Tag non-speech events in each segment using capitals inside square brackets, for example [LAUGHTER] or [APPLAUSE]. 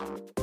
you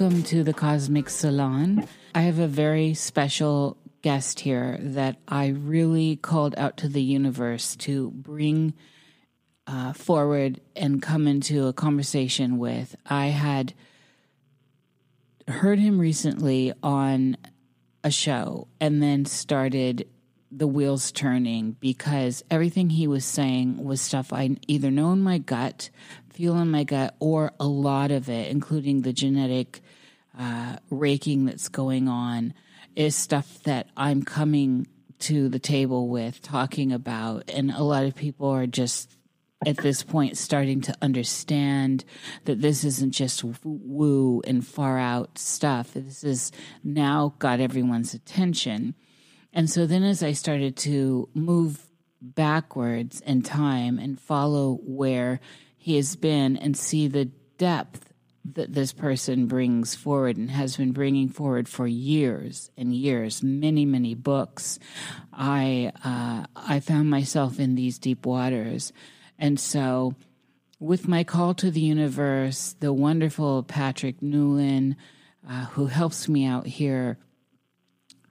Welcome to the Cosmic Salon. I have a very special guest here that I really called out to the universe to bring uh, forward and come into a conversation with. I had heard him recently on a show and then started the wheels turning because everything he was saying was stuff I either know in my gut feel in my gut or a lot of it, including the genetic uh, raking that's going on, is stuff that I'm coming to the table with talking about. And a lot of people are just at this point starting to understand that this isn't just woo and far out stuff. This has now got everyone's attention. And so then as I started to move backwards in time and follow where he has been and see the depth that this person brings forward and has been bringing forward for years and years, many, many books. I uh, I found myself in these deep waters, and so with my call to the universe, the wonderful Patrick Newland, uh, who helps me out here,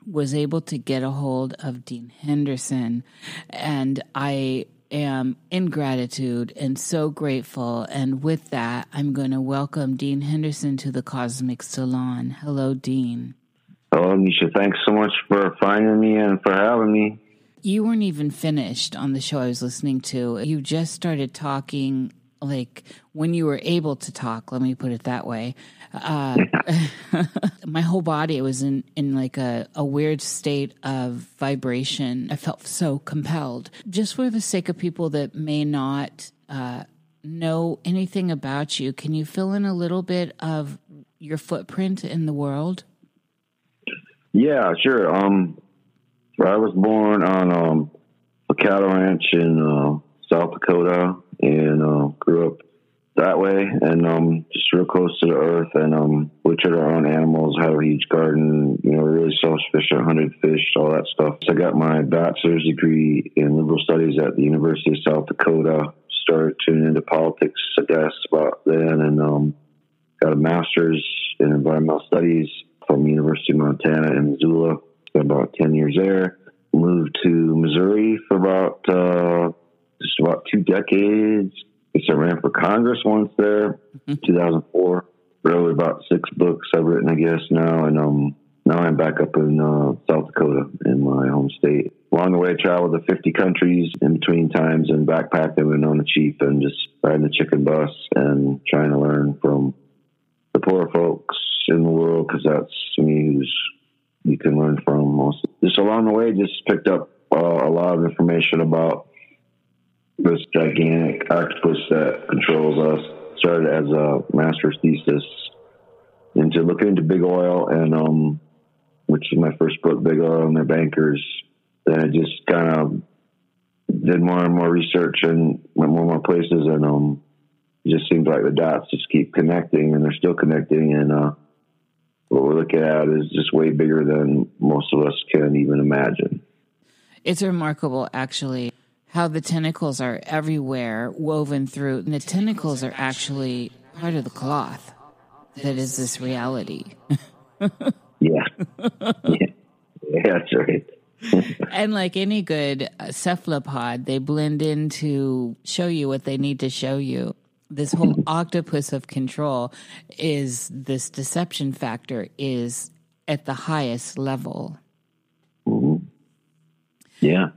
was able to get a hold of Dean Henderson, and I am in gratitude and so grateful. And with that, I'm going to welcome Dean Henderson to the Cosmic Salon. Hello, Dean. Hello, Nisha. Thanks so much for finding me and for having me. You weren't even finished on the show I was listening to. You just started talking like when you were able to talk let me put it that way uh, [LAUGHS] my whole body was in in like a, a weird state of vibration. I felt so compelled. Just for the sake of people that may not uh, know anything about you can you fill in a little bit of your footprint in the world? Yeah sure. Um i was born on um, a cattle ranch in uh, south dakota and uh, grew up that way and um, just real close to the earth and um, butchered our own animals, have a huge garden, you know, really self-sufficient, hunted fish, all that stuff. So I got my bachelor's degree in liberal studies at the University of South Dakota. Started tuning into politics, I guess, about then and um, got a master's in environmental studies from University of Montana in Missoula. Spent about 10 years there. Moved to Missouri for about uh, just about two decades. I ran for Congress once there, mm-hmm. 2004. Wrote about six books I've written, I guess now, and um, now I'm back up in uh, South Dakota in my home state. Along the way, I traveled to 50 countries in between times and backpacking and on the cheap and just riding the chicken bus and trying to learn from the poor folks in the world because that's to me who's you can learn from most. Just along the way, just picked up uh, a lot of information about this gigantic octopus that controls us. Started as a master's thesis into looking into big oil and um which is my first book big oil and their bankers. Then i just kind of did more and more research and went more and more places and um it just seems like the dots just keep connecting and they're still connecting and uh what we're looking at is just way bigger than most of us can even imagine. It's remarkable actually how the tentacles are everywhere, woven through. And the tentacles are actually part of the cloth that is this reality. [LAUGHS] yeah. yeah. That's right. [LAUGHS] and like any good cephalopod, they blend in to show you what they need to show you. This whole [LAUGHS] octopus of control is this deception factor is at the highest level. Mm-hmm. Yeah.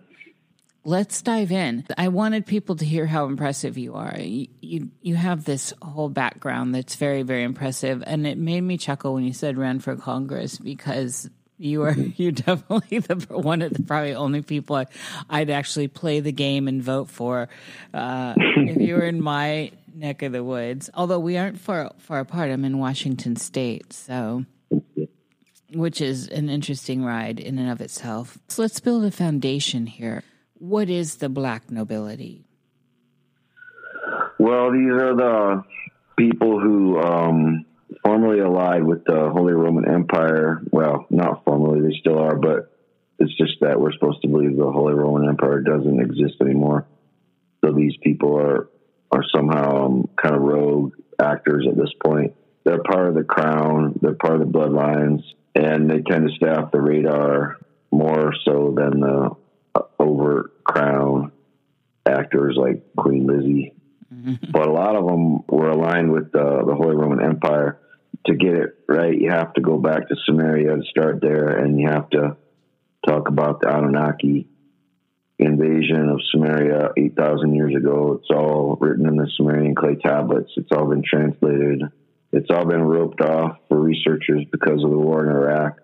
Let's dive in. I wanted people to hear how impressive you are. You, you, you have this whole background that's very very impressive, and it made me chuckle when you said ran for Congress because you are [LAUGHS] you definitely the one of the probably only people I, would actually play the game and vote for uh, if you were in my neck of the woods. Although we aren't far far apart. I'm in Washington State, so which is an interesting ride in and of itself. So let's build a foundation here. What is the black nobility? Well, these are the people who um, formerly allied with the Holy Roman Empire. Well, not formally, they still are, but it's just that we're supposed to believe the Holy Roman Empire doesn't exist anymore. So these people are are somehow um, kind of rogue actors at this point. They're part of the crown. They're part of the bloodlines, and they tend to stay off the radar more so than the overt crown actors like Queen Lizzie. Mm-hmm. But a lot of them were aligned with uh, the Holy Roman Empire to get it right, you have to go back to Sumeria to start there, and you have to talk about the Anunnaki invasion of Sumeria 8,000 years ago. It's all written in the Sumerian clay tablets. It's all been translated. It's all been roped off for researchers because of the war in Iraq.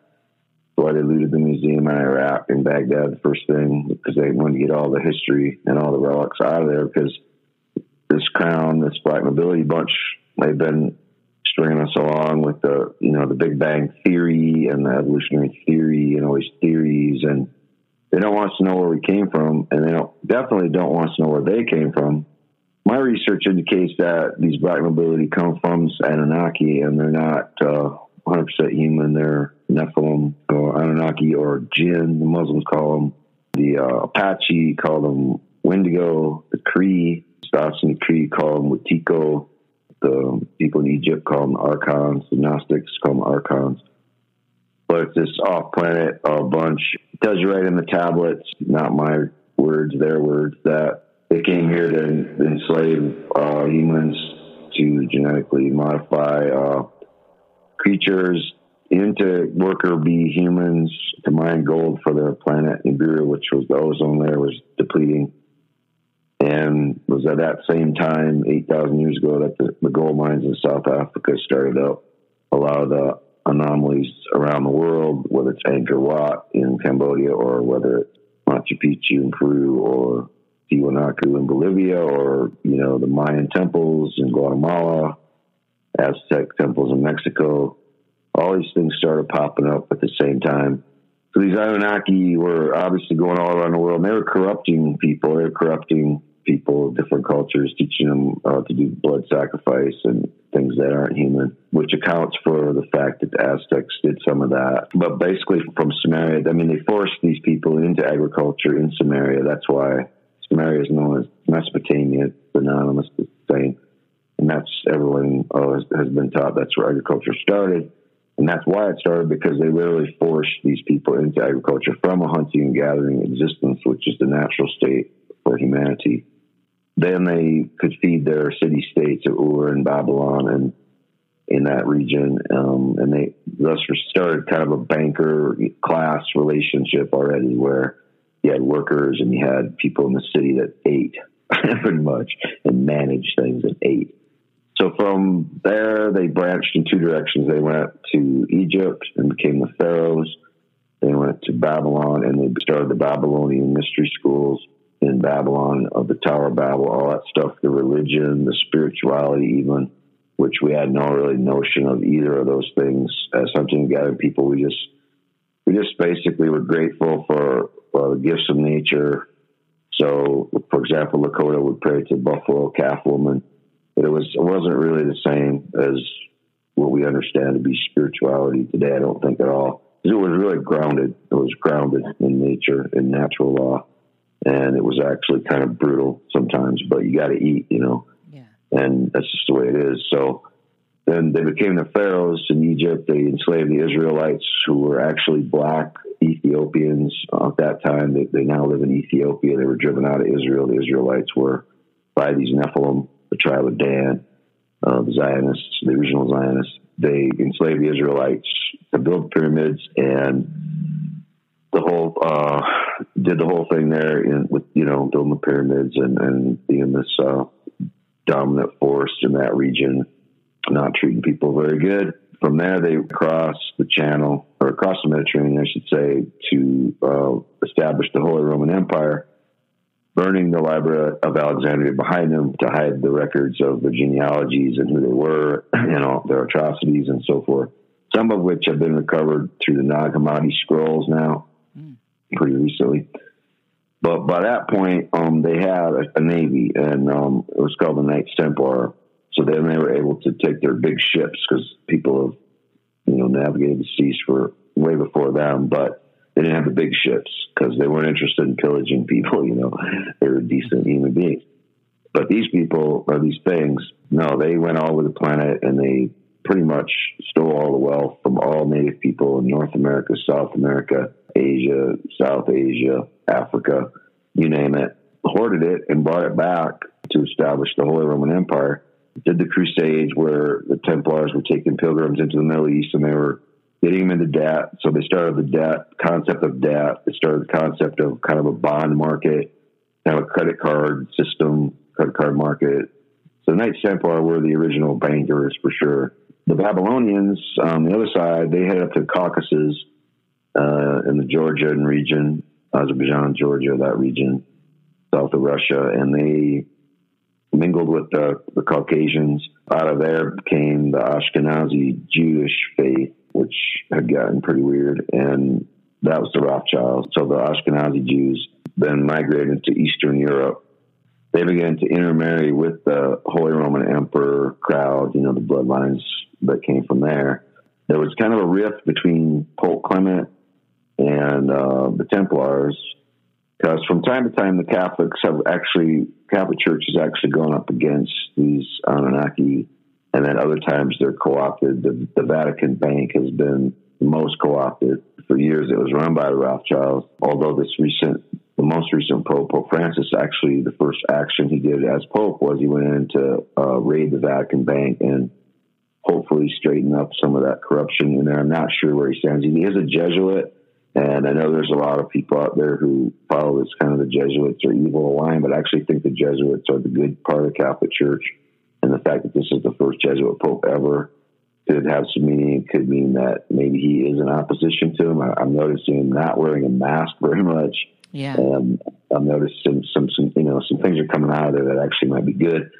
So they looted the museum in Iraq in Baghdad the first thing because they wanted to get all the history and all the relics out of there because this crown, this black nobility bunch, they've been stringing us along with the you know the Big Bang theory and the evolutionary theory and all these theories, and they don't want us to know where we came from, and they don't definitely don't want us to know where they came from. My research indicates that these black nobility come from Anunnaki, and they're not uh, 100% human. They're Nephilim or Anunnaki or Jinn. The Muslims call them. The uh, Apache call them Wendigo. The Cree, the Cree call them Wetiko the people in Egypt call them archons, the Gnostics call them archons. But it's this off planet uh, bunch. It tells you right in the tablets, not my words, their words, that they came here to enslave uh, humans, to genetically modify uh, creatures into worker bee humans to mine gold for their planet Nibiru, which was the ozone layer was depleting and was at that same time, 8,000 years ago, that the, the, gold mines in South Africa started up. A lot of the anomalies around the world, whether it's Angkor Wat in Cambodia or whether it's Machu Picchu in Peru or Tiwanaku in Bolivia or, you know, the Mayan temples in Guatemala, Aztec temples in Mexico. All these things started popping up at the same time. So these Anunnaki were obviously going all around the world. And they were corrupting people. They were corrupting people of different cultures, teaching them uh, to do blood sacrifice and things that aren't human, which accounts for the fact that the Aztecs did some of that. But basically, from Sumeria, I mean, they forced these people into agriculture in Sumeria. That's why Sumeria is known as Mesopotamia. It's synonymous with the same. And that's everyone uh, has been taught that's where agriculture started. And that's why it started because they literally forced these people into agriculture from a hunting and gathering existence, which is the natural state for humanity then they could feed their city states of Ur and Babylon and in that region. Um, and they thus started kind of a banker class relationship already where you had workers and you had people in the city that ate [LAUGHS] pretty much and managed things and ate. So from there, they branched in two directions. They went to Egypt and became the pharaohs. They went to Babylon and they started the Babylonian mystery schools in Babylon, of the Tower of Babel, all that stuff, the religion, the spirituality, even, which we had no really notion of either of those things as something gathering people. We just, we just basically were grateful for, for the gifts of nature. So, for example, Lakota would pray to Buffalo Calf Woman, but it was, it wasn't really the same as what we understand to be spirituality today. I don't think at all. It was really grounded. It was grounded in nature, in natural law and it was actually kind of brutal sometimes. But you got to eat, you know, Yeah. and that's just the way it is. So then they became the pharaohs in Egypt. They enslaved the Israelites, who were actually black Ethiopians at that time. They, they now live in Ethiopia. They were driven out of Israel. The Israelites were by these Nephilim, the tribe of Dan, uh, the Zionists, the original Zionists. They enslaved the Israelites to build pyramids and the whole uh, did the whole thing there in with you know building the pyramids and and being this uh, dominant force in that region, not treating people very good. From there, they crossed the Channel or across the Mediterranean, I should say, to uh, establish the Holy Roman Empire, burning the Library of Alexandria behind them to hide the records of the genealogies and who they were [CLEARS THROAT] and all their atrocities and so forth. Some of which have been recovered through the Nag Hammadi scrolls now, pretty recently. But by that point, um, they had a, a navy, and um, it was called the Knights Templar. So then they were able to take their big ships because people have, you know, navigated the seas for way before them, but they didn't have the big ships because they weren't interested in pillaging people. You know, they were decent human beings. But these people or these things, no, they went all over the planet and they pretty much stole all the wealth from all native people in North America, South America, Asia, South Asia, Africa, you name it, hoarded it and brought it back to establish the Holy Roman Empire. Did the Crusades where the Templars were taking pilgrims into the Middle East and they were getting them into debt. So they started the debt concept of debt. They started the concept of kind of a bond market, kind of a credit card system, credit card market. So the Knights Templar were the original bankers for sure. The Babylonians on the other side, they headed up to the Caucasus uh, in the Georgian region, Azerbaijan, Georgia, that region, south of Russia, and they mingled with the, the Caucasians. Out of there came the Ashkenazi Jewish faith, which had gotten pretty weird, and that was the Rothschilds. So the Ashkenazi Jews then migrated to Eastern Europe. They began to intermarry with the Holy Roman Emperor crowd, you know, the bloodlines that came from there. There was kind of a rift between Pope Clement and uh, the Templars, because from time to time the Catholics have actually Catholic Church has actually gone up against these Anunnaki, and then other times they're co-opted. The, the Vatican Bank has been the most co-opted for years. It was run by the Rothschilds. Although this recent, the most recent Pope, Pope Francis, actually the first action he did as Pope was he went in to uh, raid the Vatican Bank and hopefully straighten up some of that corruption in there. I'm not sure where he stands. He is a Jesuit. And I know there's a lot of people out there who follow this kind of the Jesuits are evil line, but I actually think the Jesuits are the good part of Catholic Church. And the fact that this is the first Jesuit Pope ever could have some meaning. It could mean that maybe he is in opposition to him. I, I'm noticing him not wearing a mask very much. Yeah. Um, I've noticed some, some, you know, some things are coming out of there that actually might be good.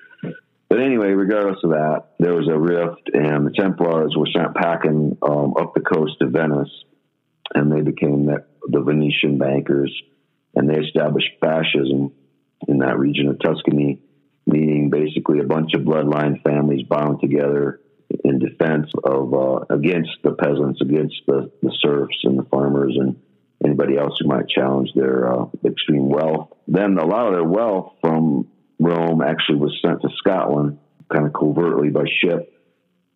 But anyway, regardless of that, there was a rift, and the Templars were sent packing um, up the coast of Venice, and they became the, the Venetian bankers, and they established fascism in that region of Tuscany, meaning basically a bunch of bloodline families bound together in defense of uh, against the peasants, against the, the serfs and the farmers and anybody else who might challenge their uh, extreme wealth. Then a lot of their wealth from Rome actually was sent to Scotland, kind of covertly by ship,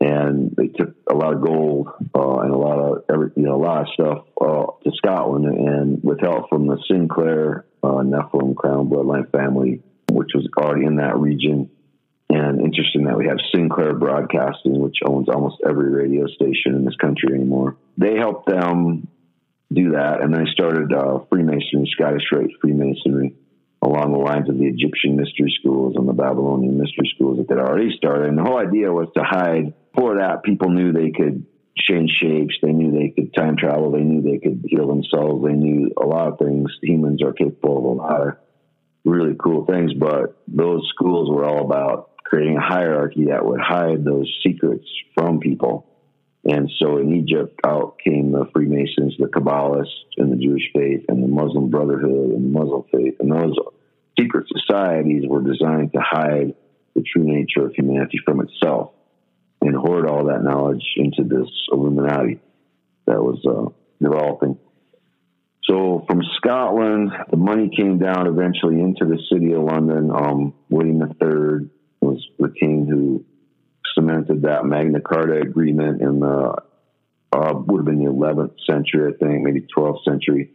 and they took a lot of gold uh, and a lot of every, you know a lot of stuff uh, to Scotland, and with help from the Sinclair uh, Nephilim Crown bloodline family, which was already in that region. And interesting that we have Sinclair Broadcasting, which owns almost every radio station in this country anymore. They helped them do that, and then they started uh, Freemasonry, Scottish Rite Freemasonry, along the lines of the Egyptian mystery schools and the Babylonian mystery schools that they'd already started. And the whole idea was to hide. For that, people knew they could change shapes. They knew they could time travel. They knew they could heal themselves. They knew a lot of things. Humans are capable of a lot of really cool things, but those schools were all about creating a hierarchy that would hide those secrets from people. And so in Egypt, out came the Freemasons, the Kabbalists, and the Jewish faith, and the Muslim Brotherhood, and the Muslim faith. And those secret societies were designed to hide the true nature of humanity from itself and hoard all that knowledge into this Illuminati that was uh, developing. So from Scotland, the money came down eventually into the city of London. Um, William III was the king who cemented that Magna Carta agreement in the uh, would have been the 11th century, I think, maybe 12th century,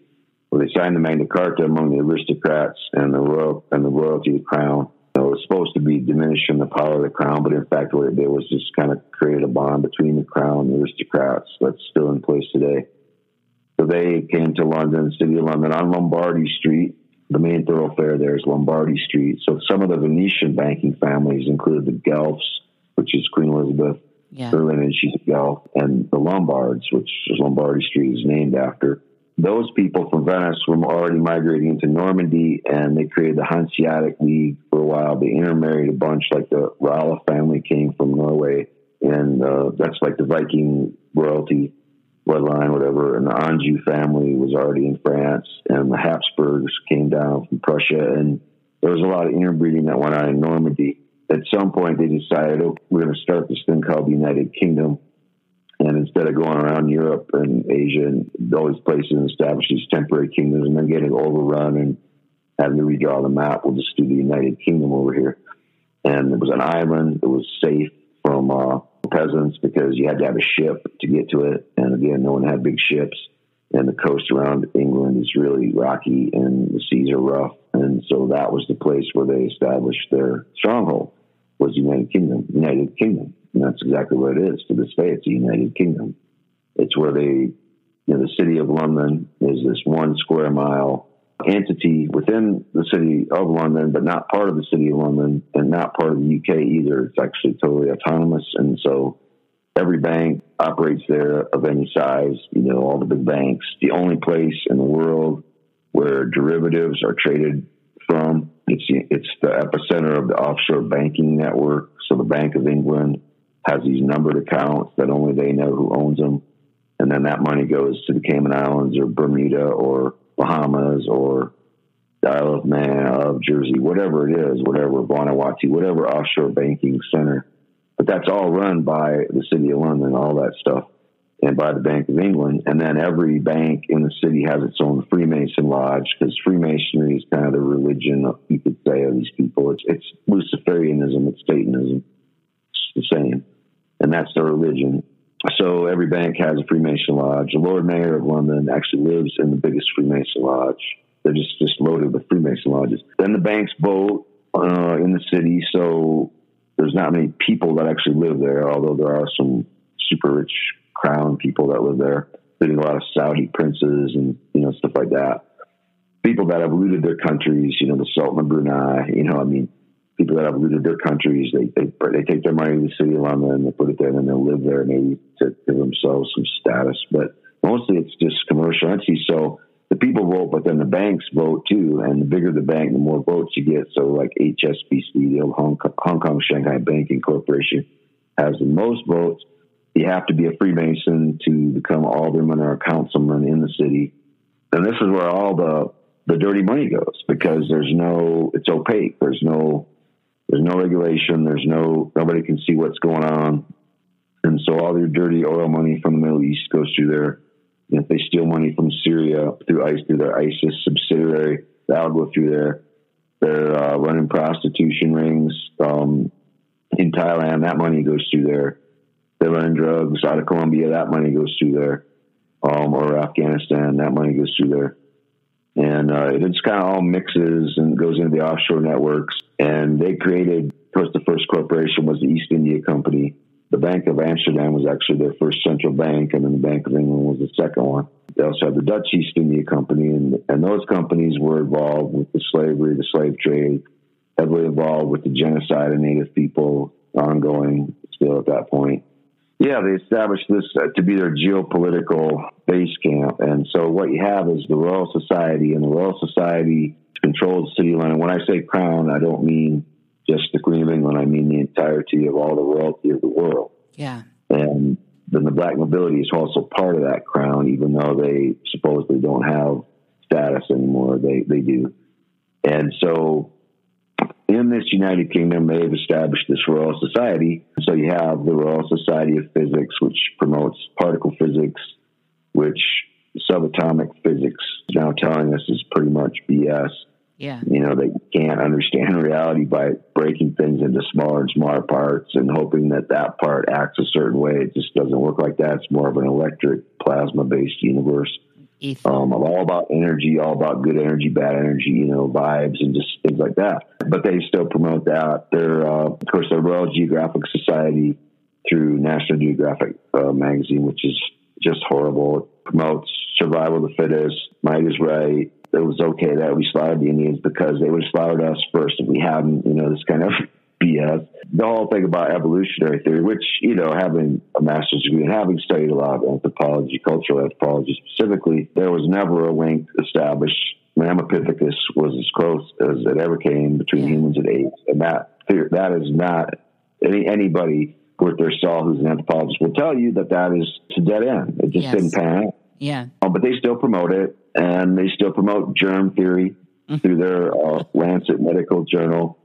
where they signed the Magna Carta among the aristocrats and the royal and the royalty of the crown. it was supposed to be diminishing the power of the crown, but in fact, what it did was just kind of created a bond between the crown and the aristocrats that's still in place today. So they came to London, city of London, on Lombardy Street. The main thoroughfare there is Lombardy Street. So some of the Venetian banking families included the Guelphs, which is Queen Elizabeth, yeah. her lineage, she's a Guelph, and the Lombards, which is Lombardy Street is named after. Those people from Venice were already migrating into Normandy, and they created the Hanseatic League for a while. They intermarried a bunch, like the Rala family came from Norway, and uh, that's like the Viking royalty bloodline, whatever. And the Anjou family was already in France, and the Habsburgs came down from Prussia, and there was a lot of interbreeding that went on in Normandy. At some point, they decided, oh, we're going to start this thing called the United Kingdom. And instead of going around Europe and Asia and all these places and establish these temporary kingdoms and then getting overrun and having to redraw the map, we'll just do the United Kingdom over here. And it was an island. It was safe from uh, peasants because you had to have a ship to get to it. And again, no one had big ships. And the coast around England is really rocky and the seas are rough. And so that was the place where they established their stronghold was the United Kingdom, United Kingdom. And that's exactly what it is to this day. It's the United Kingdom. It's where they, you know, the city of London is this one square mile entity within the city of London, but not part of the city of London and not part of the UK either. It's actually totally autonomous. And so every bank operates there of any size, you know, all the big banks. The only place in the world where derivatives are traded from, it's, it's the epicenter of the offshore banking network. So the Bank of England has these numbered accounts that only they know who owns them. And then that money goes to the Cayman Islands or Bermuda or Bahamas or Isle of Man, of Jersey, whatever it is, whatever Vanuatu, whatever offshore banking center. But that's all run by the City of London, all that stuff, and by the Bank of England. And then every bank in the city has its own Freemason lodge because Freemasonry is kind of the religion, you could say, of these people. It's it's Luciferianism, it's Satanism, it's the same, and that's their religion. So every bank has a Freemason lodge. The Lord Mayor of London actually lives in the biggest Freemason lodge. They're just, just loaded with Freemason lodges. Then the banks vote uh, in the city, so there's not many people that actually live there, although there are some super rich crown people that live there, including a lot of Saudi princes and you know stuff like that. People that have looted their countries, you know, the Sultan of Brunei, you know, I mean, people that have looted their countries, they, they, they take their money to the city of London and they put it there and they'll live there maybe to give themselves some status. But mostly it's just commercial entities. So the people vote, but then the banks vote too. And the bigger the bank, the more votes you get. So like HSBC, the old Hong Kong, Hong Kong Shanghai Banking Corporation has the most votes. You have to be a Freemason to become alderman or a councilman in the city. And this is where all the the dirty money goes because there's no it's opaque. There's no there's no regulation. There's no nobody can see what's going on, and so all your dirty oil money from the Middle East goes through there. And if they steal money from Syria through ICE through their ISIS subsidiary, that'll go through there. They're uh, running prostitution rings um, in Thailand. That money goes through there. They're running drugs out of Colombia. That money goes through there, um, or Afghanistan. That money goes through there and uh, it just kind of all mixes and goes into the offshore networks. And they created, of course, the first corporation was the East India Company. The Bank of Amsterdam was actually their first central bank, and then the Bank of England was the second one. They also had the Dutch East India Company, and, and those companies were involved with the slavery, the slave trade, heavily involved with the genocide of Native people, ongoing still at that point. Yeah, they established this uh, to be their geopolitical base camp. And so what you have is the Royal Society, and the Royal Society controls the city of London. When I say crown, I don't mean just the Queen of England, I mean the entirety of all the royalty of the world. Yeah. And then the black nobility is also part of that crown, even though they supposedly don't have status anymore. They, they do. And so in this United Kingdom, they've established this Royal Society. So you have the Royal Society of Physics, which promotes particle physics, which subatomic physics, now telling us is pretty much BS. Yeah. You know, they can't understand [LAUGHS] reality by breaking things into smaller and smaller parts and hoping that that part acts a certain way. It just doesn't work like that. It's more of an electric plasma based universe. Um, I'm all about energy, all about good energy, bad energy, you know, vibes and just things like that. But they still promote that. They're, uh, of course, the Royal Geographic Society through National Geographic uh, magazine, which is just horrible. It promotes survival of the fittest, might is right. It was okay that we slaughtered the Indians because they would have slaughtered us first if we hadn't, you know, this kind of [LAUGHS] BS. The whole thing about evolutionary theory, which, you know, having a master's degree and having studied a lot of anthropology, cultural anthropology specifically, there was never a link established. Ramapithecus was as close as it ever came between humans and apes. And that, theory, that is not any, anybody worth their salt who's an anthropologist will tell you that that is a dead end. It just yes. didn't pan out. Yeah. Um, but they still promote it and they still promote germ theory mm-hmm. through their uh, Lancet Medical Journal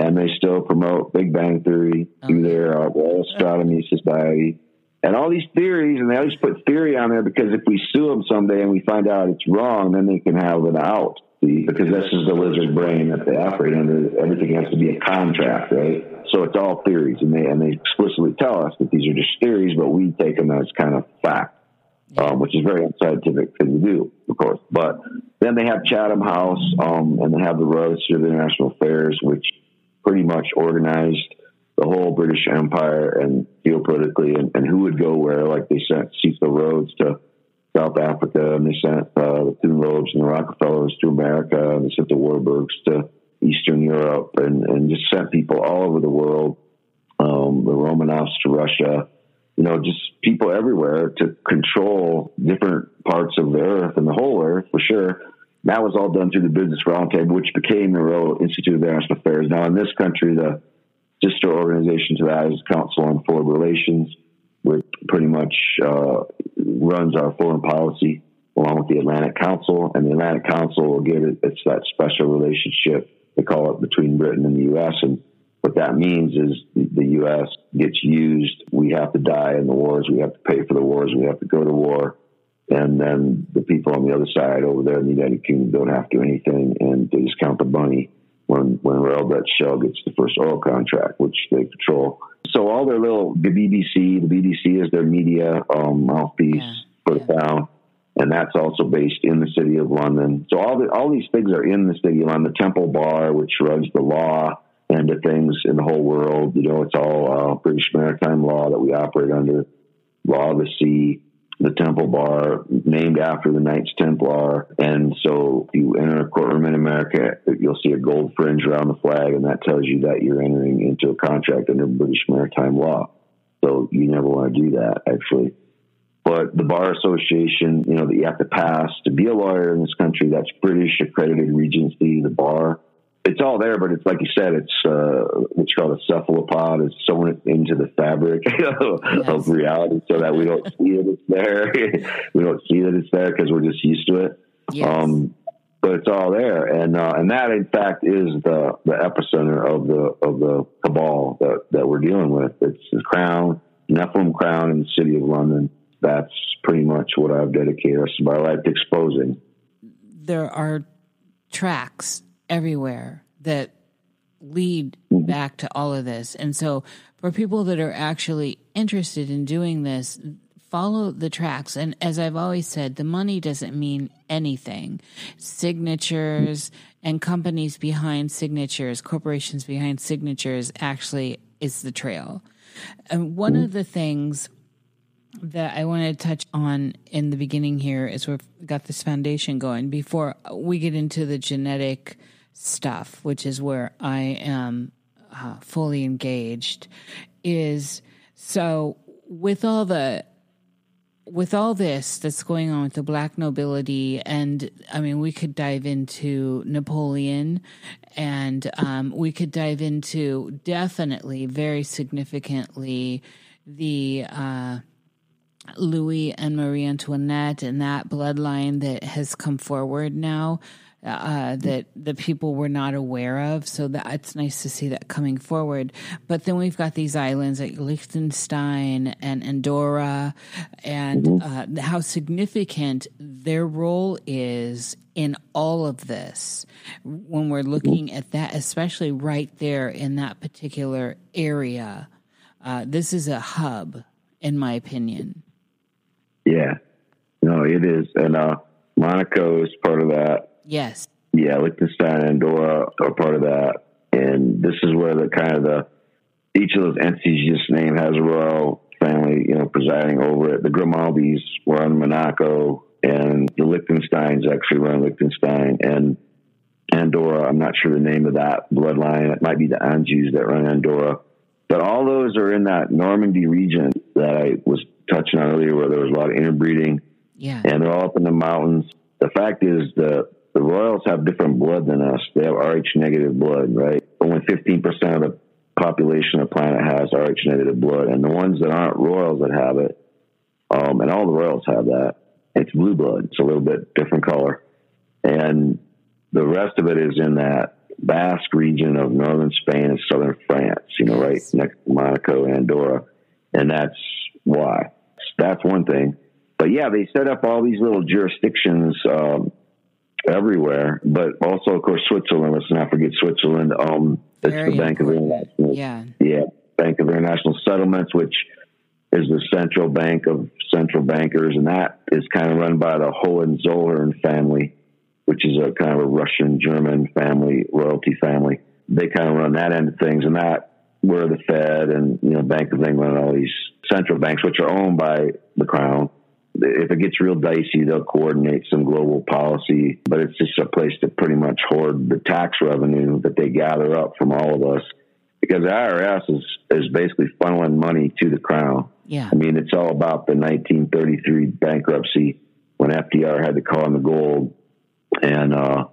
and they still promote Big Bang Theory through their uh, Royal Astronomy Society. And all these theories, and they always put theory on there because if we sue them someday and we find out it's wrong, then they can have an out. Because this is the lizard brain that they operate under. Everything has to be a contract, right? So it's all theories, and they and they explicitly tell us that these are just theories, but we take them as kind of fact, um, which is very unscientific thing to do, of course. But then they have Chatham House, um, and they have the Royal Institute of International Affairs, which pretty much organized the whole British Empire and geopolitically, and, and who would go where. Like they sent Cecil Rhodes to South Africa, and they sent uh, the Thune Robes and the Rockefellers to America, and they sent the Warburgs to Eastern Europe, and, and just sent people all over the world. Um, the Romanovs to Russia, you know, just people everywhere to control different parts of the earth and the whole earth for sure. That was all done through the Business Roundtable, which became the Royal Institute of International Affairs. Now, in this country, the sister organization to that is Council on Foreign Relations, which pretty much uh, runs our foreign policy along with the Atlantic Council. And the Atlantic Council will give it, it's that special relationship, they call it between Britain and the U.S. And what that means is the U.S. gets used. We have to die in the wars. We have to pay for the wars. We have to go to war and then the people on the other side over there in the United Kingdom don't have to do anything, and they just count the money when when Royal Dutch Shell gets the first oil contract, which they control. So all their little the BBC, the BBC is their media um, mouthpiece yeah. for the town, and that's also based in the city of London. So all the all these things are in the city of London. The Temple Bar, which runs the law and the things in the whole world. You know, it's all uh, British maritime law that we operate under, law of the sea the Temple Bar, named after the Knights Templar. And so if you enter a courtroom in America, you'll see a gold fringe around the flag, and that tells you that you're entering into a contract under British maritime law. So you never want to do that, actually. But the Bar Association, you know, that you have to pass to be a lawyer in this country, that's British accredited regency, the bar it's all there, but it's like you said, it's uh, what's called a cephalopod. It's sewn it into the fabric [LAUGHS] yes. of reality so that we don't see it. It's there. [LAUGHS] we don't see that it's there because we're just used to it. Yes. Um, but it's all there, and uh, and that in fact is the the epicenter of the of the cabal that that we're dealing with. It's the crown, Nephilim crown in the city of London. That's pretty much what I've dedicated my life to exposing. There are tracks everywhere that lead mm-hmm. back to all of this. And so for people that are actually interested in doing this, follow the tracks. And as I've always said, the money doesn't mean anything. Signatures and companies behind signatures, corporations behind signatures actually is the trail. And one mm-hmm. of the things that I want to touch on in the beginning here is we've got this foundation going before we get into the genetic stuff, which is where I am uh, fully engaged, is so with all the with all this that's going on with the black nobility, and I mean, we could dive into Napoleon, and um, we could dive into definitely, very significantly, the uh, Louis and Marie Antoinette and that bloodline that has come forward now uh, that the people were not aware of. So that it's nice to see that coming forward. But then we've got these islands like Liechtenstein and Andorra, and mm-hmm. uh, how significant their role is in all of this when we're looking mm-hmm. at that, especially right there in that particular area. Uh, this is a hub, in my opinion. Yeah, no, it is, and uh, Monaco is part of that Yes. Yeah, Liechtenstein and Andorra are part of that. And this is where the kind of the each of those entities you just named has a royal family, you know, presiding over it. The Grimaldis were run Monaco, and the Liechtensteins actually run Liechtenstein, and Andorra. I'm not sure the name of that bloodline. It might be the Anjous that run Andorra, but all those are in that Normandy region that I was touching on earlier, where there was a lot of interbreeding. Yeah, and they're all up in the mountains. The fact is, the the Royals have different blood than us. They have Rh negative blood, right? Only 15% of the population of the planet has Rh negative blood. And the ones that aren't Royals that have it, um, and all the Royals have that, it's blue blood. It's a little bit different color. And the rest of it is in that Basque region of northern Spain and southern France, you know, right next to Monaco Andorra. And that's why. That's one thing. But yeah, they set up all these little jurisdictions um, everywhere, but also, of course, Switzerland. Let's not forget Switzerland. Um, it's Very the Bank important. of International. Yeah. Yeah. Bank of International Settlements, which is the central bank of central bankers, and that is kind of run by the Hohenzollern family, which is a kind of a Russian German family, royalty family. They kind of run that end of things, and that where the Fed and you know Bank of England and all these central banks, which are owned by the crown, if it gets real dicey, they'll coordinate some global policy, but it's just a place to pretty much hoard the tax revenue that they gather up from all of us. Because the IRS is, is basically funneling money to the crown. Yeah. I mean, it's all about the 1933 bankruptcy when FDR had to call in the gold. And uh,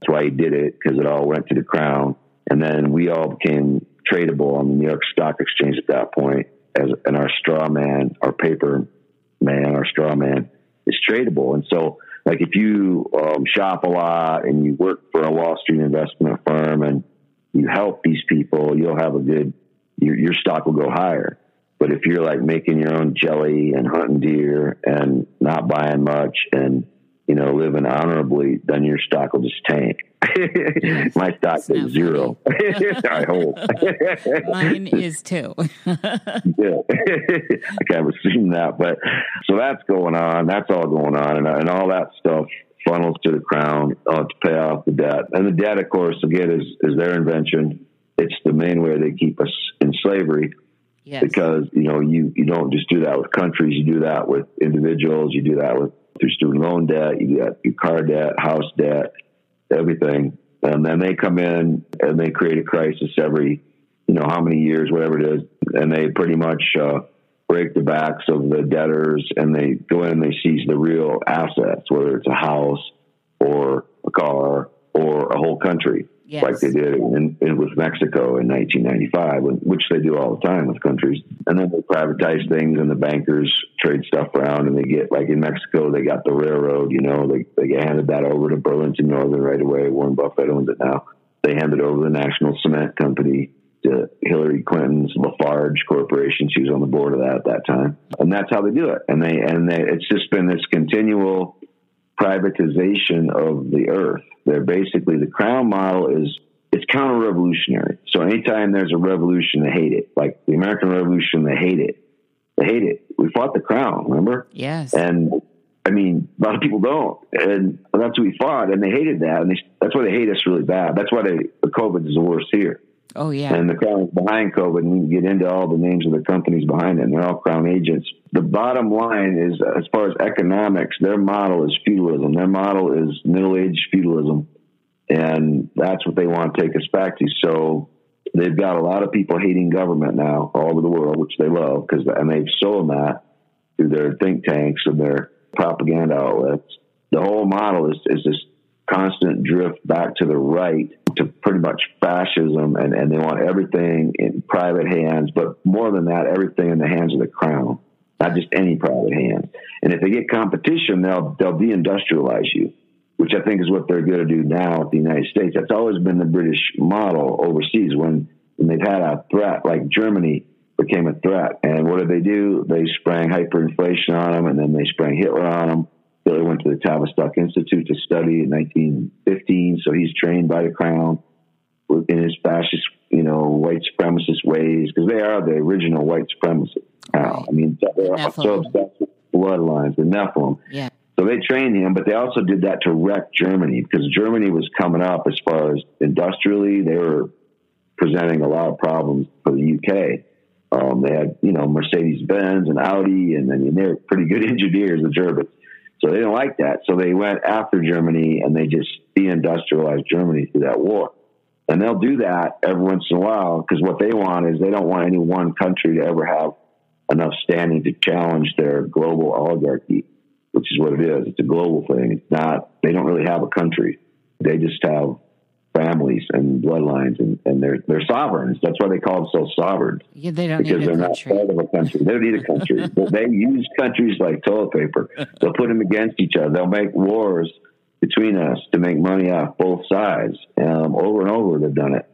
that's why he did it, because it all went to the crown. And then we all became tradable on the New York Stock Exchange at that point as and our straw man, our paper man or straw man is tradable. And so, like if you um, shop a lot and you work for a Wall Street investment firm and you help these people, you'll have a good your, your stock will go higher. But if you're like making your own jelly and hunting deer and not buying much and you know living honorably, then your stock will just tank. [LAUGHS] My stock is zero. [LAUGHS] I hope. Mine is too. [LAUGHS] yeah, I kind of assume that, but so that's going on. That's all going on, and, and all that stuff funnels to the crown uh, to pay off the debt. And the debt, of course, again, is is their invention. It's the main way they keep us in slavery. Yes. Because you know you you don't just do that with countries. You do that with individuals. You do that with through student loan debt. You got your car debt, house debt everything. And then they come in and they create a crisis every, you know, how many years, whatever it is. And they pretty much uh, break the backs of the debtors and they go in and they seize the real assets, whether it's a house or a car or a whole country yes. like they did in, in, with Mexico in 1995, which they do all the time with countries. And then they privatize things, and the bankers trade stuff around, and they get like in Mexico, they got the railroad. You know, they they handed that over to Burlington Northern right away. Warren Buffett owns it now. They handed over the National Cement Company to Hillary Clinton's Lafarge Corporation. She was on the board of that at that time, and that's how they do it. And they and they, it's just been this continual privatization of the earth. They're basically the crown model is it's counter revolutionary. So anytime there's a revolution, they hate it. Like the American Revolution, they hate it. They hate it. We fought the crown, remember? Yes. And I mean, a lot of people don't, and that's what we fought, and they hated that, and they, that's why they hate us really bad. That's why they, the COVID is the worst here. Oh yeah. And the crown is behind COVID, and we can get into all the names of the companies behind it. And they're all crown agents. The bottom line is, as far as economics, their model is feudalism. Their model is middle age feudalism, and that's what they want to take us back to. So they've got a lot of people hating government now all over the world, which they love because, and they've sold that through their think tanks and their propaganda outlets. The whole model is is this constant drift back to the right to pretty much fascism and, and they want everything in private hands, but more than that, everything in the hands of the crown. not just any private hands. And if they get competition, they'll they'll deindustrialize you, which I think is what they're going to do now at the United States. That's always been the British model overseas when when they've had a threat like Germany became a threat. And what did they do? They sprang hyperinflation on them, and then they sprang Hitler on them. Hitler went to the Tavistock Institute to study in 1915, so he's trained by the Crown in his fascist, you know, white supremacist ways because they are the original white supremacists. Now, I mean, they're so obsessed with bloodlines, the Nephilim. Yeah. So they trained him, but they also did that to wreck Germany because Germany was coming up as far as industrially. They were presenting a lot of problems for the UK. Um, they had, you know, Mercedes Benz and Audi, and then they're pretty good [LAUGHS] engineers, the Germans. So they didn't like that. So they went after Germany and they just deindustrialized Germany through that war. And they'll do that every once in a while because what they want is they don't want any one country to ever have enough standing to challenge their global oligarchy, which is what it is. It's a global thing. It's not, they don't really have a country. They just have families and bloodlines and, and they're, they're sovereigns. That's why they call themselves sovereigns. Yeah, they don't because need a they're country. not part of a country. They don't need a country. [LAUGHS] they use countries like toilet paper. They'll put them against each other. They'll make wars between us to make money off both sides. Um, over and over, they've done it.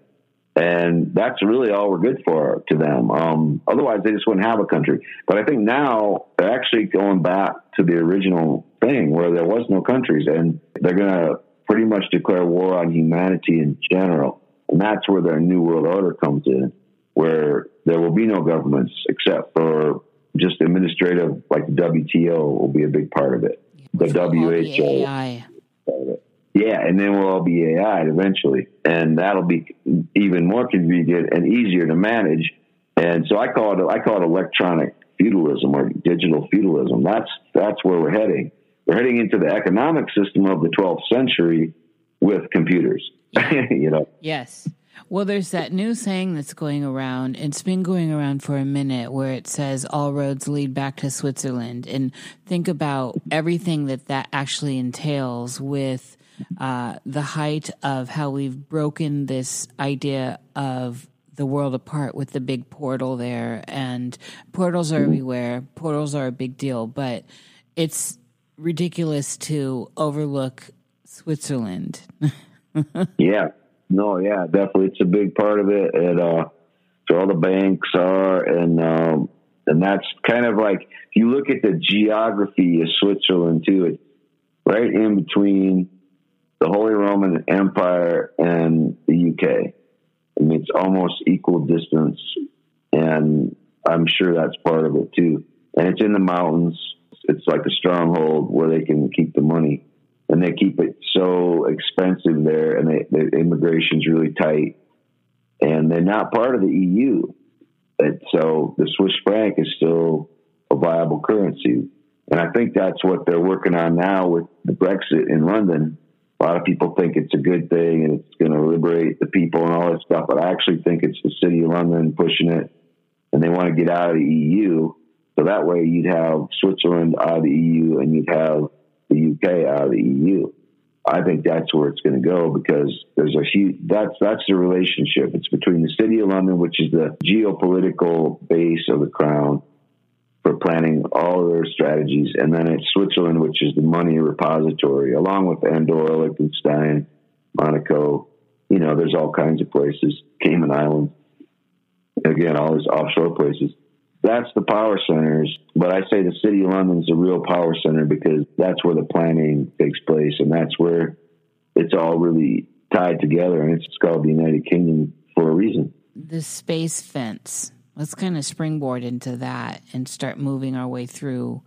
And that's really all we're good for to them. Um, otherwise, they just wouldn't have a country. But I think now they're actually going back to the original thing where there was no countries, and they're going to pretty much declare war on humanity in general. And that's where their New World Order comes in, where there will be no governments except for just administrative, like the WTO will be a big part of it. The It'll all be WHO. AI. part of it. Yeah, and then we'll all be AI eventually, and that'll be even more convenient and easier to manage. And so I call it I call it electronic feudalism or digital feudalism. That's that's where we're heading. We're heading into the economic system of the 12th century with computers. [LAUGHS] you know, Yes. Well, there's that new saying that's going around. It's been going around for a minute where it says all roads lead back to Switzerland. And think about everything that that actually entails with uh, the height of how we've broken this idea of the world apart with the big portal there. And portals are everywhere, portals are a big deal, but it's ridiculous to overlook Switzerland. [LAUGHS] Yeah. No, yeah, definitely. It's a big part of it. And, uh, so all the banks are, and, um, and that's kind of like, if you look at the geography of Switzerland too, it's right in between the Holy Roman Empire and the UK. I mean, it's almost equal distance. And I'm sure that's part of it too. And it's in the mountains. It's like a stronghold where they can keep the money and they keep it so expensive there, and the immigration's really tight, and they're not part of the EU. And so the Swiss franc is still a viable currency, and I think that's what they're working on now with the Brexit in London. A lot of people think it's a good thing and it's going to liberate the people and all that stuff, but I actually think it's the city of London pushing it, and they want to get out of the EU. So that way, you'd have Switzerland out of the EU, and you'd have the UK out of the EU. I think that's where it's going to go because there's a huge that's that's the relationship. It's between the city of London, which is the geopolitical base of the crown for planning all their strategies, and then it's Switzerland, which is the money repository, along with Andorra, Liechtenstein, Monaco. You know, there's all kinds of places, Cayman Islands. Again, all these offshore places that's the power centers. But I say the city of London's the real power center because that's where the planning takes place and that's where it's all really tied together. And it's called the United Kingdom for a reason. the space fence. Let's kind of springboard into that and start moving our way through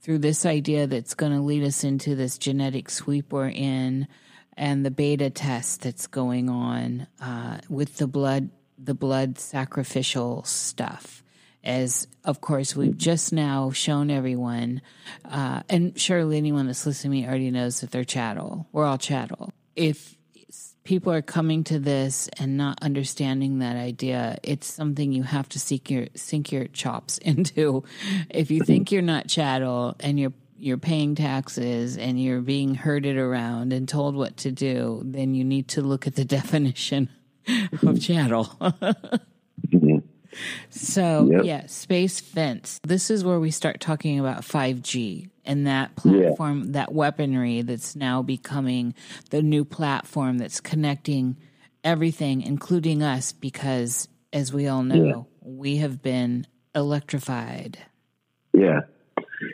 through this idea that's going to lead us into this genetic sweep we're in and the beta test that's going on uh, with the blood the blood sacrificial stuff as of course we've just now shown everyone uh, and surely anyone that's listening to me already knows that they're chattel. We're all chattel. If people are coming to this and not understanding that idea it's something you have to seek your sink your chops [LAUGHS] into. If you think you're not chattel and you're you're paying taxes and you're being herded around and told what to do then you need to look at the [LAUGHS] definition of chattel. Mhm. So, Yep. yeah, Space Fence. This is where we start talking about 5G and that platform, that weaponry that's now becoming the new platform that's connecting everything, including us, because as we all know, Yeah. we have been electrified. Yeah.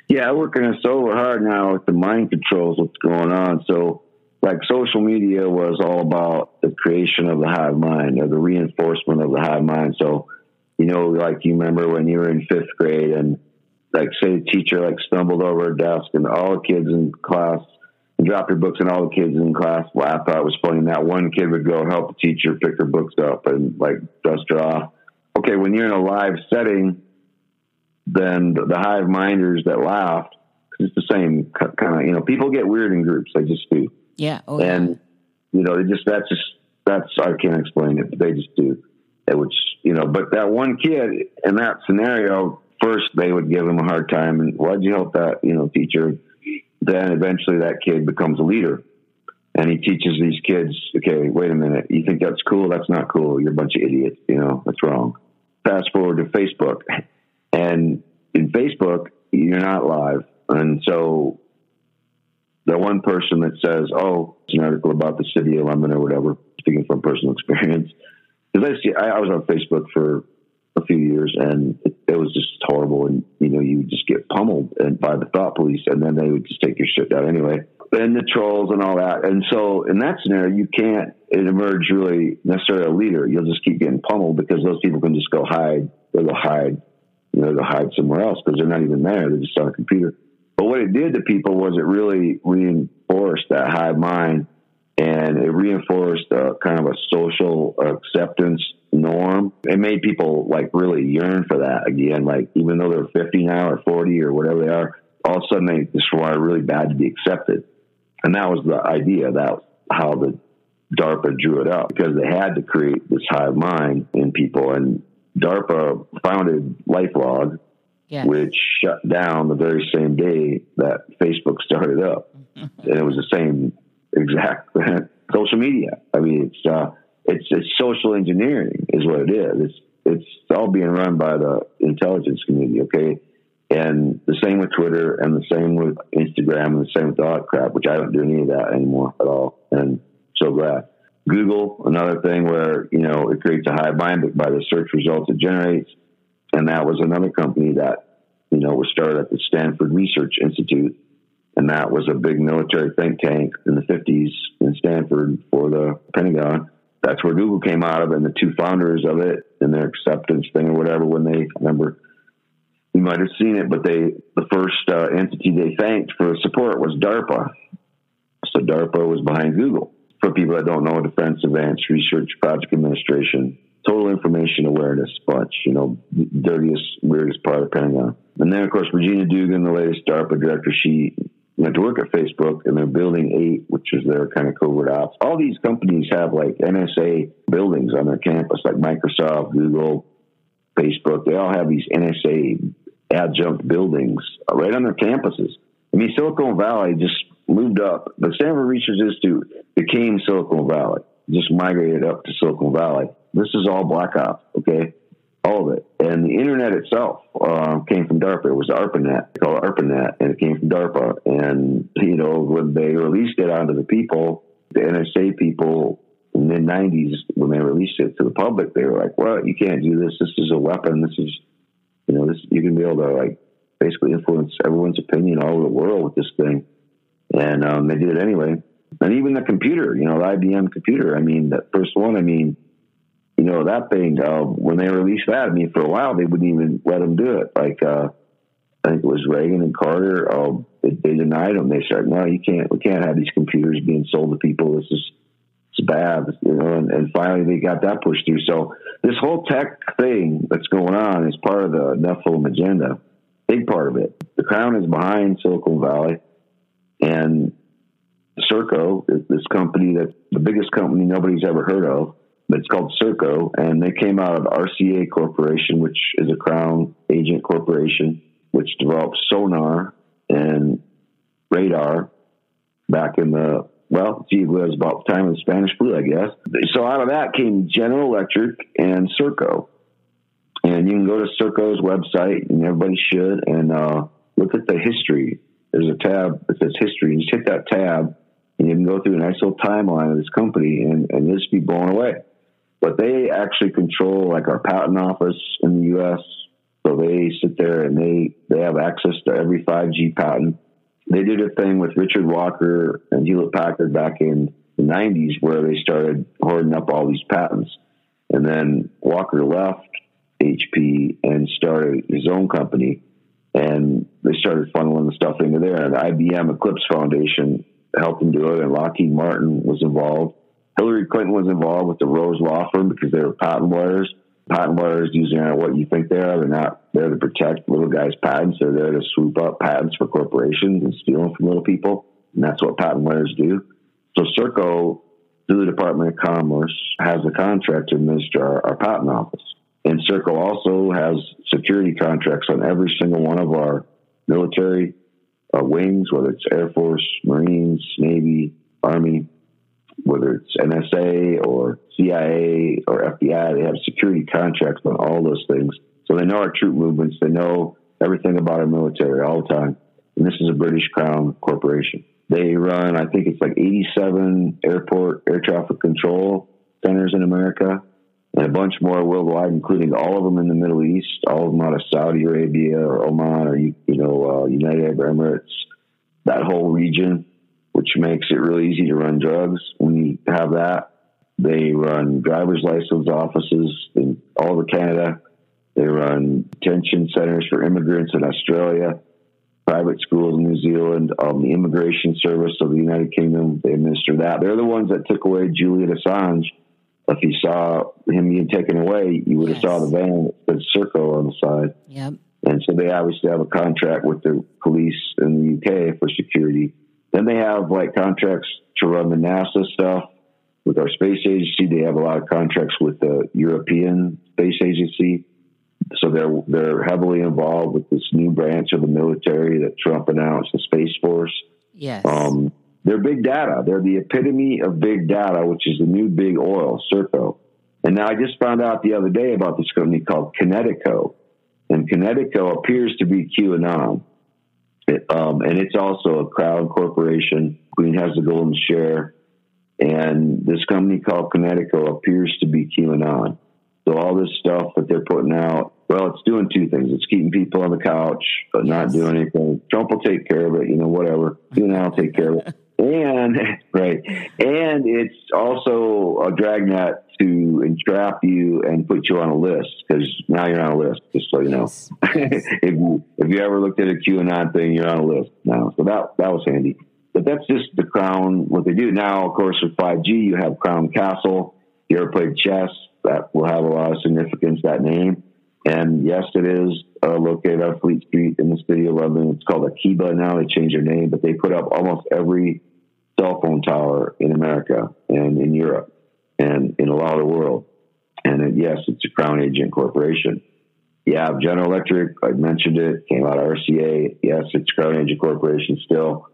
Yeah, working so hard now with the mind controls, what's going on. So, like, social media was all about the creation of the hive mind or the reinforcement of the hive mind. So, you know, like you remember when you were in fifth grade and, like, say the teacher, like, stumbled over a desk and all the kids in class dropped their books and all the kids in class laughed. I thought it was funny. And that one kid would go help the teacher pick her books up and, like, dust her off. Okay, when you're in a live setting, then the, hive minders that laughed, 'cause it's the same kind of, you know, people get weird in groups. They just do. Yeah. Oh, and, you know, they just, that's just, that's, I can't explain it, but they just do. Which, you know, but that one kid in that scenario, first they would give him a hard time. And why'd you help that, you know, teacher? Then eventually that kid becomes a leader and he teaches these kids, okay, wait a minute. You think that's cool? That's not cool. You're a bunch of idiots. You know, that's wrong. Fast forward to Facebook [LAUGHS] and in Facebook, you're not live. And so the one person that says, oh, it's an article about the city of London or whatever, speaking from personal experience. Because I, see, I, was on Facebook for a few years and it, it was just horrible. And, you know, you just get pummeled and by the thought police and then they would just take your shit down anyway. And the trolls and all that. And so in that scenario, you can't emerge really necessarily a leader. You'll just keep getting pummeled because those people can just go hide. They'll hide, you know, they'll hide somewhere else because they're not even there. They're just on a computer. But what it did to people was it really reinforced that hive mind and it reinforced a kind of a social acceptance norm. It made people like really yearn for that again. Like even though they're 50 now or 40 or whatever they are, all of a sudden they just want really bad to be accepted. And that was the idea. That how the DARPA drew it up because they had to create this hive mind in people. And DARPA founded LifeLog, yes. which shut down the very same day that Facebook started up. [LAUGHS] and it was the same exact [LAUGHS] social media. I mean, it's, uh, it's, it's social engineering is what it is. It's, it's all being run by the intelligence community. Okay. And the same with Twitter and the same with Instagram and the same with all that crap, which I don't do any of that anymore at all. And so glad. Google, another thing where, you know, it creates a hive mind by the search results it generates. And that was another company that, you know, was started at the Stanford Research Institute. And that was a big military think tank in the 50s in Stanford for the Pentagon. That's where Google came out of, and the two founders of it and their acceptance thing or whatever, when they remember, you might have seen it, but they, the first uh, entity they thanked for support was DARPA. So DARPA was behind Google. For people that don't know, Defense Advanced Research Project Administration, total information awareness bunch, you know, dirtiest, weirdest part of Pentagon. And then, of course, Regina Dugan, the latest DARPA director, she went to work at Facebook and they're building eight, which is their kind of covert ops. All these companies have like NSA buildings on their campus, like Microsoft, Google, Facebook. They all have these NSA adjunct buildings right on their campuses. I mean, Silicon Valley just moved up. The Stanford Research Institute became Silicon Valley, just migrated up to Silicon Valley. This is all black ops, okay? All of it. And the internet itself uh, came from DARPA. It was ARPANET, they called it ARPANET, and it came from DARPA. And, you know, when they released it onto the people, the NSA people in the 90s, when they released it to the public, they were like, well, you can't do this. This is a weapon. This is, you know, this, you can be able to, like, basically influence everyone's opinion all over the world with this thing. And um, they did it anyway. And even the computer, you know, the IBM computer, I mean, that first one, I mean, you know, that thing, uh, when they released that, I mean, for a while, they wouldn't even let them do it. Like, uh, I think it was Reagan and Carter, uh, they, they denied them. They said, no, you can't, we can't have these computers being sold to people. This is, it's bad, you know, and, and finally they got that pushed through. So this whole tech thing that's going on is part of the Nephilim agenda, big part of it. The crown is behind Silicon Valley and Serco, this company that the biggest company nobody's ever heard of, it's called Serco, and they came out of RCA Corporation, which is a Crown agent corporation, which developed sonar and radar back in the well, gee, it was about the time of the Spanish flu, I guess. So out of that came General Electric and Serco. And you can go to Serco's website, and everybody should, and uh, look at the history. There's a tab that says history. You just hit that tab, and you can go through a nice little timeline of this company, and, and just be blown away. But they actually control like our patent office in the U.S. So they sit there and they they have access to every 5G patent. They did a thing with Richard Walker and Hewlett Packard back in the 90s where they started hoarding up all these patents. And then Walker left HP and started his own company. And they started funneling the stuff into there. And the IBM Eclipse Foundation helped them do it. And Lockheed Martin was involved. Hillary Clinton was involved with the Rose Law Firm because they were patent lawyers. Patent lawyers usually aren't what you think they are. They're not there to protect little guys' patents. They're there to swoop up patents for corporations and steal them from little people. And that's what patent lawyers do. So Serco, through the Department of Commerce, has a contract to administer our, our patent office. And Serco also has security contracts on every single one of our military uh, wings, whether it's Air Force, Marines, Navy, Army, whether it's NSA or CIA or FBI. They have security contracts on all those things. So they know our troop movements. They know everything about our military all the time. And this is a British Crown corporation. They run, I think it's like 87 airport air traffic control centers in America and a bunch more worldwide, including all of them in the Middle East, all of them out of Saudi Arabia or Oman or, you, know, uh, United Arab Emirates, that whole region, which makes it really easy to run drugs when you have that. They run driver's license offices in all over Canada. They run detention centers for immigrants in Australia private schools in New Zealand, um, the Immigration Service of the United Kingdom. They administer that. They're the ones that took away Julian Assange. If you saw him being taken away, you would have yes. saw the van that said Serco on the side. Yep. And so they obviously have a contract with the police in the UK for security. Then they have like contracts to run the NASA stuff with our space agency. They have a lot of contracts with the European Space Agency so they're they're heavily involved with this new branch of the military that Trump announced, the Space Force. Yes. Um, they're big data. They're the epitome of big data, which is the new big oil, Serco. And now I just found out the other day about this company called Kinetico, and Kinetico appears to be QAnon. It, um, and it's also a Crown corporation. Queen has the golden share. And this company called Kinetico appears to be QAnon. So all this stuff that they're putting out, well, it's doing two things. It's keeping people on the couch, but not doing anything. Trump will take care of it, you know, whatever. You I'll take care of it. [LAUGHS] And [LAUGHS] right, and it's also a dragnet to entrap you and put you on a list because now you're on a list. Just so you know, yes. [LAUGHS] if you if you ever looked at a QAnon thing, you're on a list now. So that that was handy. But that's just the Crown what they do now. Of course, with 5G, you have Crown Castle. You ever played chess? that will have a lot of significance, that name. And yes, it is uh, located on Fleet Street in the city of London. It's called Akiba now. They changed their name, but they put up almost every cell phone tower in America and in Europe and in a lot of the world. And yes, it's a Crown Agent Corporation. Yeah, General Electric, I mentioned it, came out of RCA. Yes, it's Crown Agent Corporation still.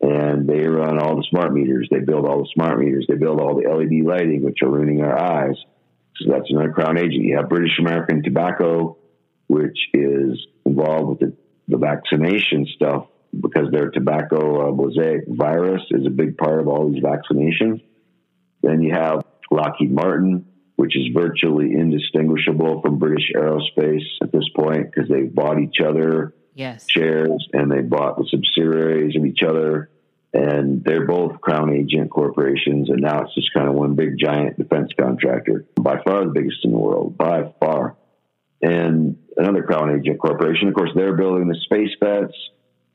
And they run all the smart meters. They build all the smart meters. They build all the LED lighting, which are ruining our eyes. So that's another Crown agent. You have British American Tobacco, which is involved with the, the vaccination stuff because their tobacco uh, mosaic virus is a big part of all these vaccinations. Then you have Lockheed Martin, which is virtually indistinguishable from British Aerospace at this point because they've bought each other yes. shares and they bought the subsidiaries of each other and they're both Crown agent corporations, and now it's just kind of one big giant defense contractor, by far the biggest in the world, by far. And another Crown agent corporation, of course, they're building the space fence.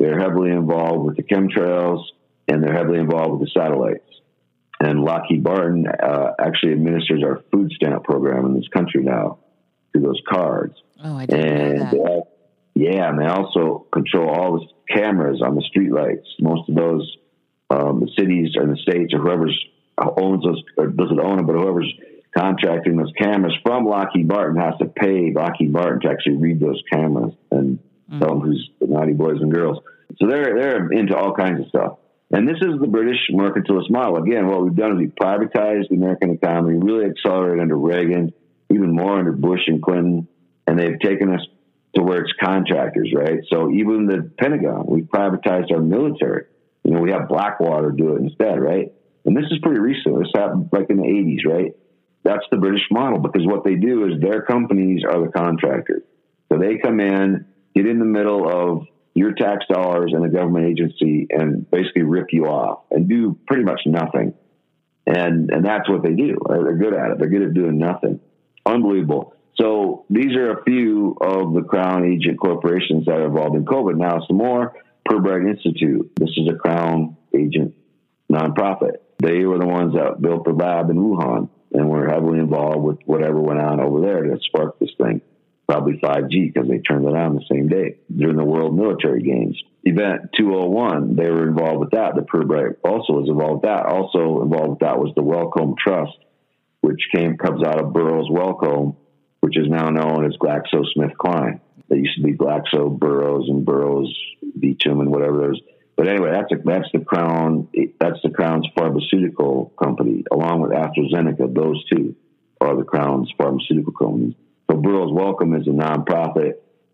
They're heavily involved with the chemtrails, and they're heavily involved with the satellites. And Lockheed Martin uh, actually administers our food stamp program in this country now through those cards. Oh, I didn't and, know that. Uh, yeah, and they also control all the cameras on the streetlights. Most of those um, the cities or the states or whoever's owns those or doesn't own them, but whoever's contracting those cameras from Lockheed Martin has to pay Lockheed Martin to actually read those cameras and mm. tell them who's naughty boys and girls. So they're they're into all kinds of stuff. And this is the British mercantilist model. Again, what we've done is we've privatized the American economy, really accelerated under Reagan, even more under Bush and Clinton. and they've taken us to where it's contractors, right? So even the Pentagon, we privatized our military. You know, we have Blackwater do it instead, right? And this is pretty recent. This happened like in the 80s, right? That's the British model because what they do is their companies are the contractors. So they come in, get in the middle of your tax dollars and the government agency and basically rip you off and do pretty much nothing. And, and that's what they do. They're good at it. They're good at doing nothing. Unbelievable. So these are a few of the Crown agent corporations that are involved in COVID. Now, some more. Pirbright Institute. This is a Crown agent nonprofit. They were the ones that built the lab in Wuhan and were heavily involved with whatever went on over there that sparked this thing. Probably 5G because they turned it on the same day during the World Military Games. Event 201, they were involved with that. The Pirbright also was involved with that. Also involved with that was the Wellcome Trust, which came comes out of Burroughs Wellcome, which is now known as GlaxoSmithKline. They used to be Glaxo Burroughs and Burroughs Beecham and whatever those but anyway, that's a, that's the crown. That's the crown's pharmaceutical company, along with AstraZeneca. Those two are the crown's pharmaceutical companies. So Burroughs Wellcome is a nonprofit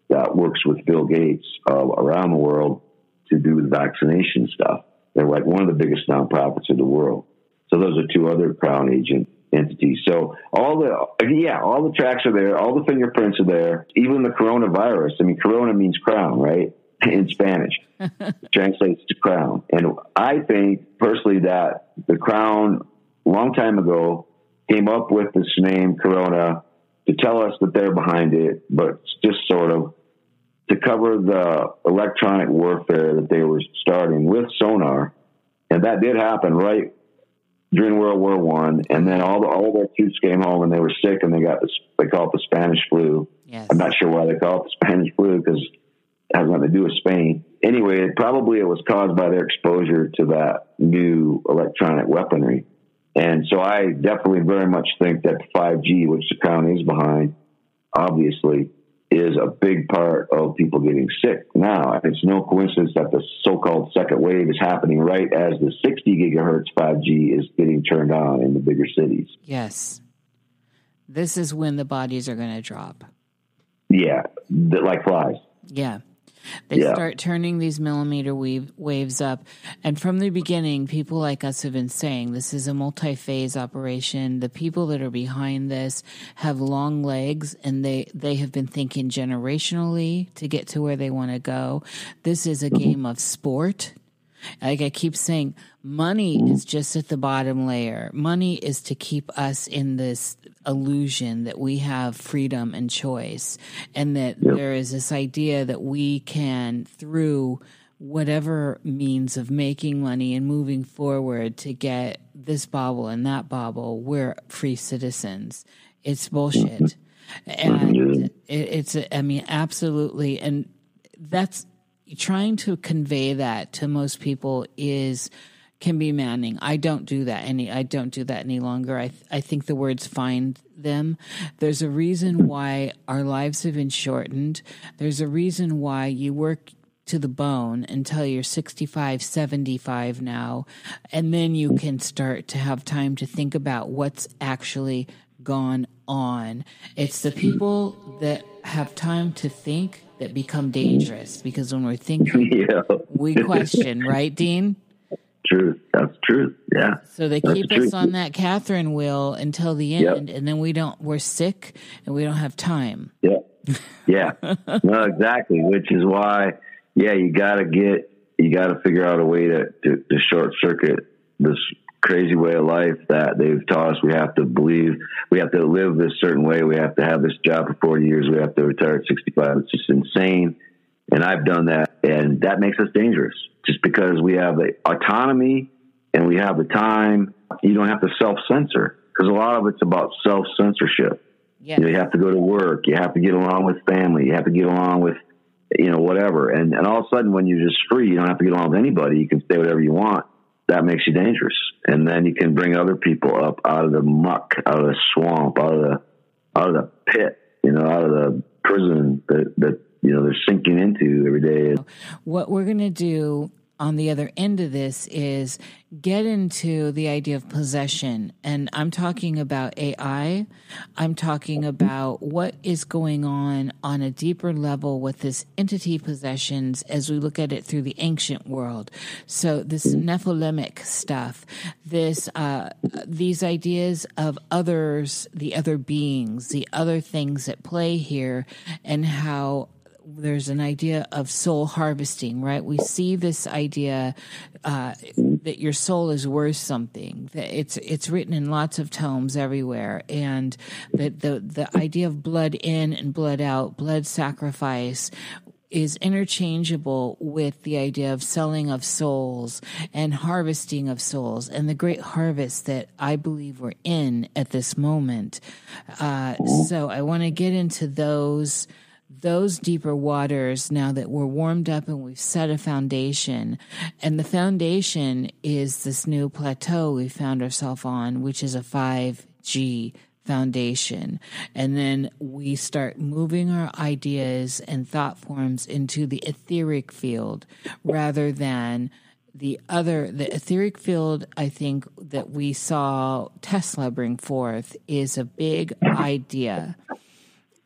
that works with Bill Gates uh, around the world to do the vaccination stuff. They're like one of the biggest nonprofits in the world. So those are two other crown agent entities. So all the yeah, all the tracks are there, all the fingerprints are there. Even the coronavirus. I mean, corona means crown, right? [LAUGHS] in Spanish, [LAUGHS] translates to crown. And I think personally that the crown, long time ago, came up with this name Corona to tell us that they're behind it, but just sort of to cover the electronic warfare that they were starting with sonar. And that did happen right during World War One, and then all the, all their troops came home and they were sick, and they got this. They call it the Spanish flu. Yes. I'm not sure why they call it the Spanish flu because it has nothing to do with Spain. Anyway, probably it was caused by their exposure to that new electronic weaponry. And so I definitely very much think that 5G, which the crown is behind, obviously is a big part of people getting sick now. It's no coincidence that the so-called second wave is happening right as the 60 gigahertz 5G is getting turned on in the bigger cities. Yes. This is when the bodies are going to drop. Yeah, like flies. Yeah. They yeah. start turning these millimeter wave, waves up. And from the beginning, people like us have been saying this is a multi phase operation. The people that are behind this have long legs and they, they have been thinking generationally to get to where they want to go. This is a mm-hmm. game of sport. Like I keep saying, money is just at the bottom layer. Money is to keep us in this illusion that we have freedom and choice, and that yep. there is this idea that we can, through whatever means of making money and moving forward to get this bauble and that bauble, we're free citizens. It's bullshit. Mm-hmm. And it, it's, I mean, absolutely. And that's trying to convey that to most people is can be manning. I don't do that any. I don't do that any longer. I I think the words find them. There's a reason why our lives have been shortened. There's a reason why you work to the bone until you're 65, 75 now, and then you can start to have time to think about what's actually gone on. It's the people that have time to think that become dangerous because when we're thinking, [LAUGHS] yeah. we question, right, Dean? Truth. That's true. Yeah. So they keep us on that Catherine wheel until the end, yep. and then we don't. We're sick, and we don't have time. Yeah. Yeah. no, exactly. Which is why, yeah, you got to get, you got to figure out a way to, to, to short circuit this crazy way of life that they've taught us. We have to believe we have to live this certain way. We have to have this job for 40 years. We have to retire at 65 it's just insane. And i've done that and that makes us dangerous. Just because we have the autonomy and we have the time you don't have to self-censor because a lot of it's about self-censorship. Yes. you, know, you have to go to work. You have to get along with family. You have to get along with you know whatever. And and all of a sudden when you're just free you don't have to get along with anybody. You can say whatever you want that makes you dangerous. And then you can bring other people up out of the muck, out of the swamp, out of the out of the pit, you know, out of the prison that that you know they're sinking into every day. What we're to do on the other end of this is get into the idea of possession. And I'm talking about AI. I'm talking about what is going on on a deeper level with this entity possessions as we look at it through the ancient world. So this Nephilimic stuff, this, uh, these ideas of others, the other beings, the other things at play here and how there's an idea of soul harvesting, right? We see this idea uh, that your soul is worth something. That it's it's written in lots of tomes everywhere, and that the the idea of blood in and blood out, blood sacrifice, is interchangeable with the idea of selling of souls and harvesting of souls and the great harvest that I believe we're in at this moment. Uh, so I want to get into those those deeper waters now that we're warmed up and we've set a foundation. And the foundation is this new plateau we found ourselves on, which is a 5G foundation. And then we start moving our ideas and thought forms into the etheric field rather than the other the etheric field i think that we saw tesla bring forth is a big idea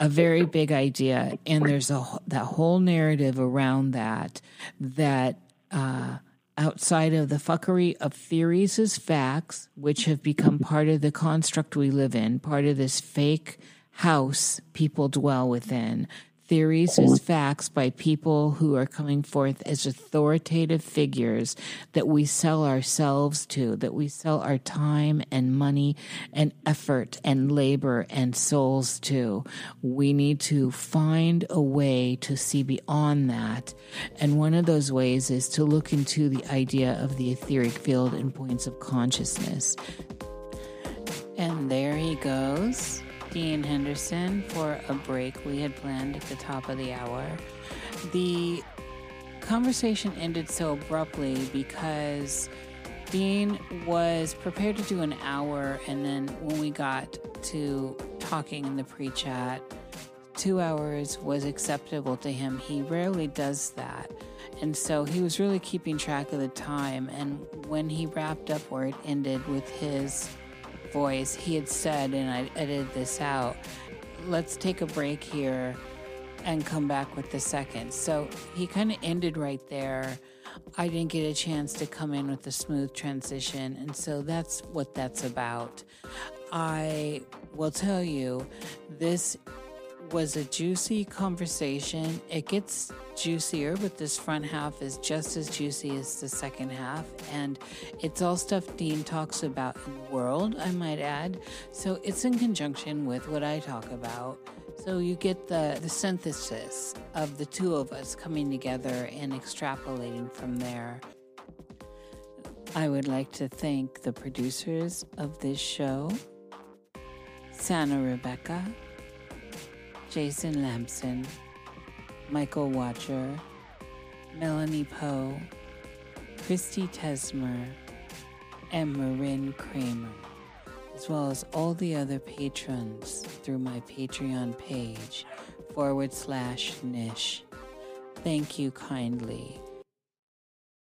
a very big idea, and there's a that whole narrative around that that uh, outside of the fuckery of theories as facts, which have become part of the construct we live in, part of this fake house people dwell within, theories as facts by people who are coming forth as authoritative figures that we sell ourselves to, that we sell our time and money and effort and labor and souls to. We need to find a way to see beyond that. And one of those ways is to look into the idea of the etheric field and points of consciousness. And there he goes. Dean Henderson for a break we had planned at the top of the hour. The conversation ended so abruptly because Dean was prepared to do an hour, and then when we got to talking in the pre chat, two hours was acceptable to him. He rarely does that. And so he was really keeping track of the time. And when he wrapped up where it ended with his voice, he had said, and I edited this out, let's take a break here and come back with the second. So he kind of ended right there. I didn't get a chance to come in with a smooth transition. And so that's what that's about. I will tell you, this was a juicy conversation. It gets juicier, but this front half is just as juicy as the second half. And it's all stuff Dean talks about in the world, I might add. So it's in conjunction with what I talk about. So you get the, the synthesis of the two of us coming together and extrapolating from there. I would like to thank the producers of this show, Sannah Rebecka, Jason Lambson, Michael Watcher, Melanie Poe, Christy Tesmer, and Marin Kramer, as well as all the other patrons through my Patreon page forward slash niish. Thank you kindly.